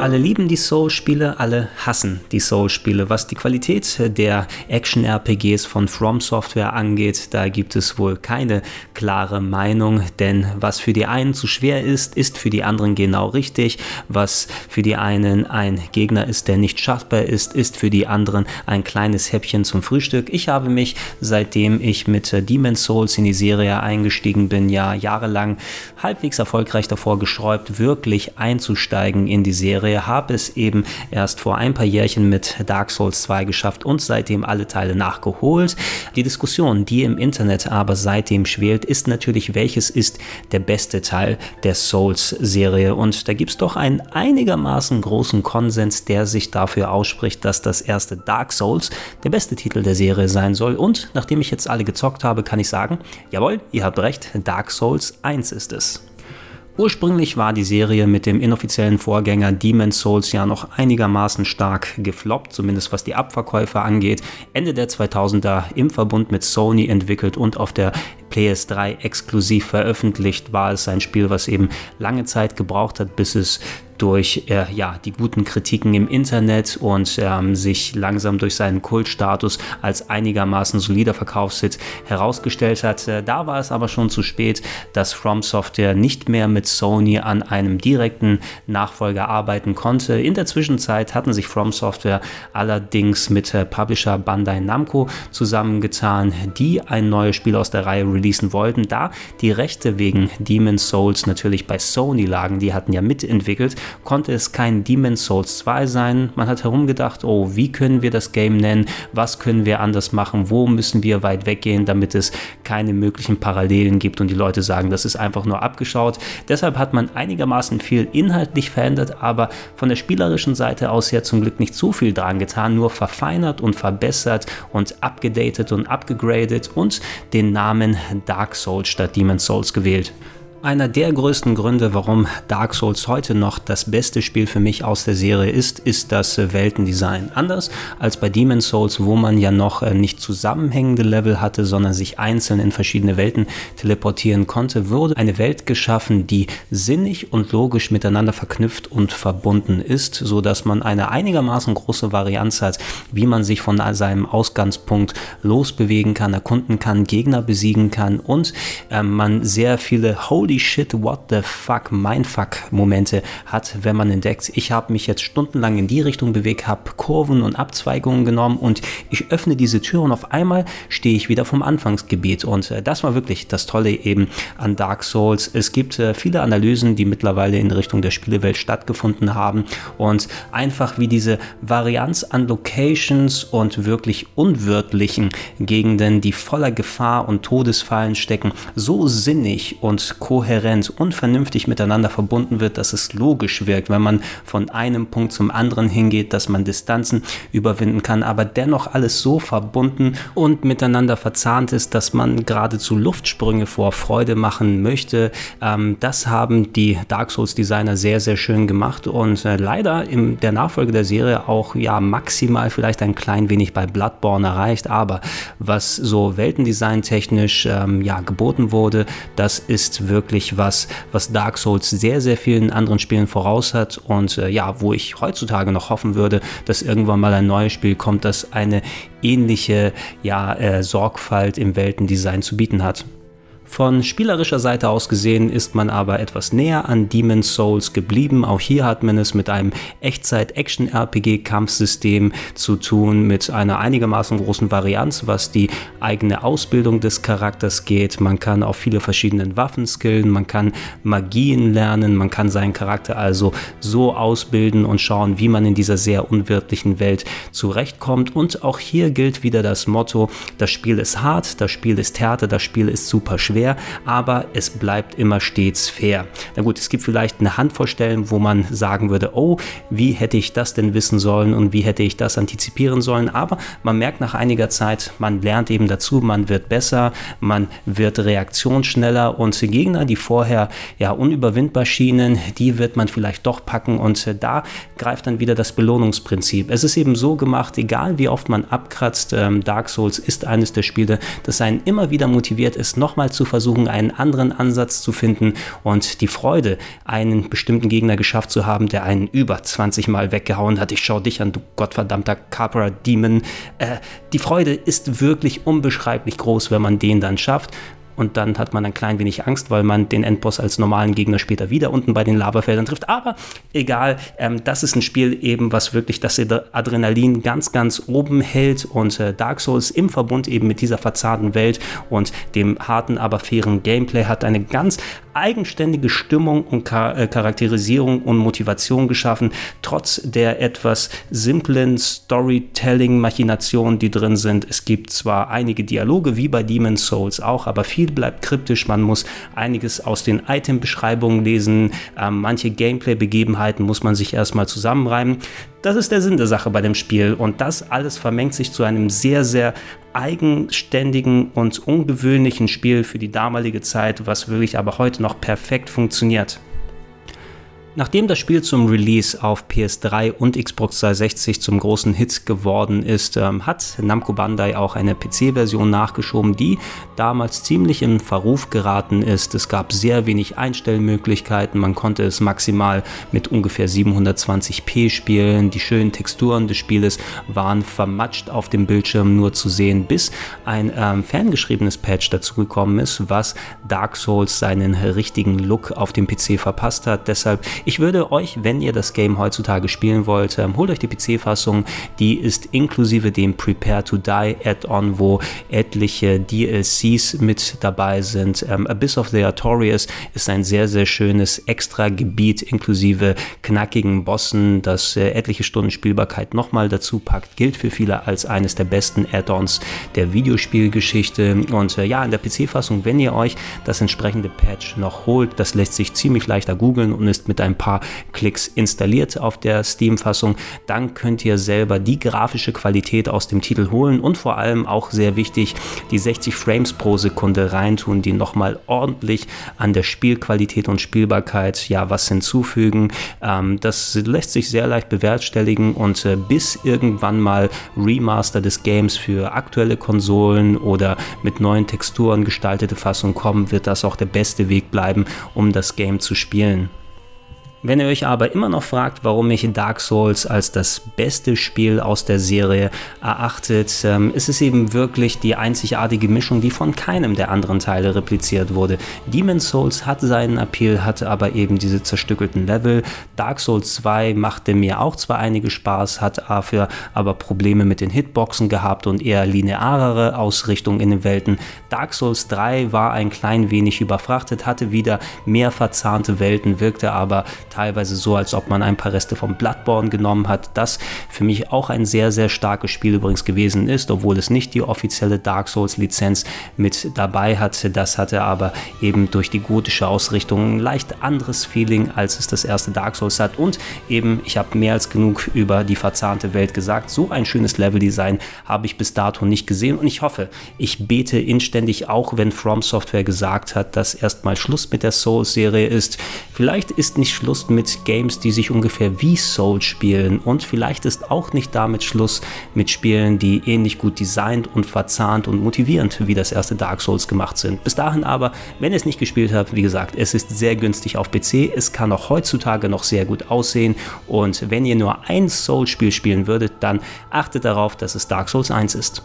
Alle lieben die Soul-Spiele, alle hassen die Soul-Spiele. Was die Qualität der Action-RPGs von From Software angeht, da gibt es wohl keine klare Meinung, denn was für die einen zu schwer ist, ist für die anderen genau richtig. Was für die einen ein Gegner ist, der nicht schaffbar ist, ist für die anderen ein kleines Häppchen zum Frühstück. Ich habe mich, seitdem ich mit Demon's Souls in die Serie eingestiegen bin, ja jahrelang halbwegs erfolgreich davor gesträubt, wirklich einzusteigen in die Serie Serie habe es eben erst vor ein paar Jährchen mit Dark Souls 2 geschafft und seitdem alle Teile nachgeholt. Die Diskussion, die im Internet aber seitdem schwelt, ist natürlich, welches ist der beste Teil der Souls-Serie. Und da gibt es doch einen einigermaßen großen Konsens, der sich dafür ausspricht, dass das erste Dark Souls der beste Titel der Serie sein soll. Und nachdem ich jetzt alle gezockt habe, kann ich sagen, jawohl, ihr habt recht, Dark Souls 1 ist es. Ursprünglich war die Serie mit dem inoffiziellen Vorgänger Demon's Souls ja noch einigermaßen stark gefloppt, zumindest was die Abverkäufe angeht. Ende der 2000er im Verbund mit Sony entwickelt und auf der PS3 exklusiv veröffentlicht, war es ein Spiel, was eben lange Zeit gebraucht hat, bis es durch äh, ja, die guten Kritiken im Internet und ähm, sich langsam durch seinen Kultstatus als einigermaßen solider Verkaufshit herausgestellt hat. Äh, da war es aber schon zu spät, dass From Software nicht mehr mit Sony an einem direkten Nachfolger arbeiten konnte. In der Zwischenzeit hatten sich From Software allerdings mit äh, Publisher Bandai Namco zusammengetan, die ein neues Spiel aus der Reihe releasen wollten. Da die Rechte wegen Demon's Souls natürlich bei Sony lagen, die hatten ja mitentwickelt, konnte es kein Demon's Souls 2 sein. Man hat herumgedacht, oh, wie können wir das Game nennen? Was können wir anders machen? Wo müssen wir weit weggehen, damit es keine möglichen Parallelen gibt und die Leute sagen, das ist einfach nur abgeschaut. Deshalb hat man einigermaßen viel inhaltlich verändert, aber von der spielerischen Seite aus ja zum Glück nicht zu viel dran getan, nur verfeinert und verbessert und abgedatet und abgegradet und den Namen Dark Souls statt Demon's Souls gewählt. Einer der größten Gründe, warum Dark Souls heute noch das beste Spiel für mich aus der Serie ist, ist das Weltendesign. Anders als bei Demon's Souls, wo man ja noch äh, nicht zusammenhängende Level hatte, sondern sich einzeln in verschiedene Welten teleportieren konnte, wurde eine Welt geschaffen, die sinnig und logisch miteinander verknüpft und verbunden ist, so dass man eine einigermaßen große Varianz hat, wie man sich von seinem Ausgangspunkt losbewegen kann, erkunden kann, Gegner besiegen kann und äh, man sehr viele Holy holy shit, what the fuck, mindfuck Momente hat, wenn man entdeckt, ich habe mich jetzt stundenlang in die Richtung bewegt, habe Kurven und Abzweigungen genommen und ich öffne diese Tür und auf einmal stehe ich wieder vom Anfangsgebiet und äh, das war wirklich das Tolle eben an Dark Souls. Es gibt äh, viele Analysen, die mittlerweile in Richtung der Spielewelt stattgefunden haben und einfach wie diese Varianz an Locations und wirklich unwirtlichen Gegenden, die voller Gefahr und Todesfallen stecken, so sinnig und kohärent kohärent und vernünftig miteinander verbunden wird, dass es logisch wirkt, wenn man von einem Punkt zum anderen hingeht, dass man Distanzen überwinden kann, aber dennoch alles so verbunden und miteinander verzahnt ist, dass man geradezu Luftsprünge vor Freude machen möchte. Ähm, das haben die Dark Souls Designer sehr, sehr schön gemacht und äh, leider in der Nachfolge der Serie auch ja maximal vielleicht ein klein wenig bei Bloodborne erreicht, aber was so Weltendesign technisch ähm, ja geboten wurde, das ist wirklich wirklich was, was Dark Souls sehr, sehr vielen anderen Spielen voraus hat und äh, ja, wo ich heutzutage noch hoffen würde, dass irgendwann mal ein neues Spiel kommt, das eine ähnliche ja, äh, Sorgfalt im Weltendesign zu bieten hat. Von spielerischer Seite aus gesehen ist man aber etwas näher an Demon's Souls geblieben. Auch hier hat man es mit einem Echtzeit-Action-RPG-Kampfsystem zu tun, mit einer einigermaßen großen Varianz, was die eigene Ausbildung des Charakters geht. Man kann auf viele verschiedene Waffen skillen, man kann Magien lernen, man kann seinen Charakter also so ausbilden und schauen, wie man in dieser sehr unwirtlichen Welt zurechtkommt. Und auch hier gilt wieder das Motto, das Spiel ist hart, das Spiel ist härter, das Spiel ist super schwer schwer, aber es bleibt immer stets fair. Na gut, es gibt vielleicht eine Handvoll Stellen, wo man sagen würde, oh, wie hätte ich das denn wissen sollen und wie hätte ich das antizipieren sollen, aber man merkt nach einiger Zeit, man lernt eben dazu, man wird besser, man wird reaktionsschneller und Gegner, die vorher ja unüberwindbar schienen, die wird man vielleicht doch packen und da greift dann wieder das Belohnungsprinzip. Es ist eben so gemacht, egal wie oft man abkratzt, ähm, Dark Souls ist eines der Spiele, das einen immer wieder motiviert ist, nochmal zu versuchen, einen anderen Ansatz zu finden und die Freude, einen bestimmten Gegner geschafft zu haben, der einen über 20 Mal weggehauen hat. Ich schau dich an, du gottverdammter Capra Demon. Äh, die Freude ist wirklich unbeschreiblich groß, wenn man den dann schafft und dann hat man ein klein wenig Angst, weil man den Endboss als normalen Gegner später wieder unten bei den Lavafeldern trifft. Aber egal, ähm, das ist ein Spiel eben, was wirklich das Adrenalin ganz, ganz oben hält und äh, Dark Souls im Verbund eben mit dieser verzahnden Welt und dem harten, aber fairen Gameplay hat eine ganz eigenständige Stimmung und Char äh, Charakterisierung und Motivation geschaffen, trotz der etwas simplen Storytelling-Machinationen, die drin sind. Es gibt zwar einige Dialoge wie bei Demon's Souls auch, aber viel bleibt kryptisch. Man muss einiges aus den Item-Beschreibungen lesen. Ähm, manche Gameplay-Begebenheiten muss man sich erstmal zusammenreimen. Das ist der Sinn der Sache bei dem Spiel und das alles vermengt sich zu einem sehr, sehr eigenständigen und ungewöhnlichen Spiel für die damalige Zeit, was wirklich aber heute noch perfekt funktioniert. Nachdem das Spiel zum Release auf PS3 und Xbox 360 zum großen Hit geworden ist, ähm, hat Namco Bandai auch eine PC-Version nachgeschoben, die damals ziemlich in Verruf geraten ist. Es gab sehr wenig Einstellmöglichkeiten, man konnte es maximal mit ungefähr 720p spielen. Die schönen Texturen des Spieles waren vermatscht auf dem Bildschirm nur zu sehen, bis ein ähm, ferngeschriebenes Patch dazugekommen ist, was Dark Souls seinen richtigen Look auf dem PC verpasst hat. Deshalb ich würde euch, wenn ihr das Game heutzutage spielen wollt, ähm, holt euch die PC-Fassung. Die ist inklusive dem Prepare to Die Add-on, wo etliche DLCs mit dabei sind. Ähm, Abyss of the Artorias ist ein sehr, sehr schönes extra Gebiet inklusive knackigen Bossen, das äh, etliche Stunden Spielbarkeit nochmal dazu packt. Gilt für viele als eines der besten Add-ons der Videospielgeschichte. Und äh, ja, in der PC-Fassung, wenn ihr euch das entsprechende Patch noch holt, das lässt sich ziemlich leichter googeln und ist mit einem paar Klicks installiert auf der Steam-Fassung. Dann könnt ihr selber die grafische Qualität aus dem Titel holen und vor allem auch sehr wichtig, die 60 Frames pro Sekunde reintun, die nochmal ordentlich an der Spielqualität und Spielbarkeit ja was hinzufügen. Ähm, das lässt sich sehr leicht bewerkstelligen und äh, bis irgendwann mal Remaster des Games für aktuelle Konsolen oder mit neuen Texturen gestaltete Fassung kommen, wird das auch der beste Weg bleiben, um das Game zu spielen. Wenn ihr euch aber immer noch fragt, warum ich Dark Souls als das beste Spiel aus der Serie erachtet, ähm, ist es eben wirklich die einzigartige Mischung, die von keinem der anderen Teile repliziert wurde. Demon's Souls hat seinen Appeal, hatte aber eben diese zerstückelten Level. Dark Souls 2 machte mir auch zwar einige Spaß, hat dafür aber Probleme mit den Hitboxen gehabt und eher linearere Ausrichtung in den Welten. Dark Souls 3 war ein klein wenig überfrachtet, hatte wieder mehr verzahnte Welten, wirkte aber teilweise so, als ob man ein paar Reste vom Bloodborne genommen hat. Das für mich auch ein sehr, sehr starkes Spiel übrigens gewesen ist, obwohl es nicht die offizielle Dark Souls Lizenz mit dabei hatte. Das hatte aber eben durch die gotische Ausrichtung ein leicht anderes Feeling, als es das erste Dark Souls hat. Und eben, ich habe mehr als genug über die verzahnte Welt gesagt. So ein schönes Leveldesign habe ich bis dato nicht gesehen und ich hoffe, ich bete inständig, auch wenn From Software gesagt hat, dass erstmal Schluss mit der Souls-Serie ist. Vielleicht ist nicht Schluss Schluss mit Games, die sich ungefähr wie Soul spielen und vielleicht ist auch nicht damit Schluss mit Spielen, die ähnlich gut designt und verzahnt und motivierend wie das erste Dark Souls gemacht sind. Bis dahin aber, wenn ihr es nicht gespielt habt, wie gesagt, es ist sehr günstig auf PC, es kann auch heutzutage noch sehr gut aussehen und wenn ihr nur ein Soul-Spiel spielen würdet, dann achtet darauf, dass es Dark Souls 1 ist.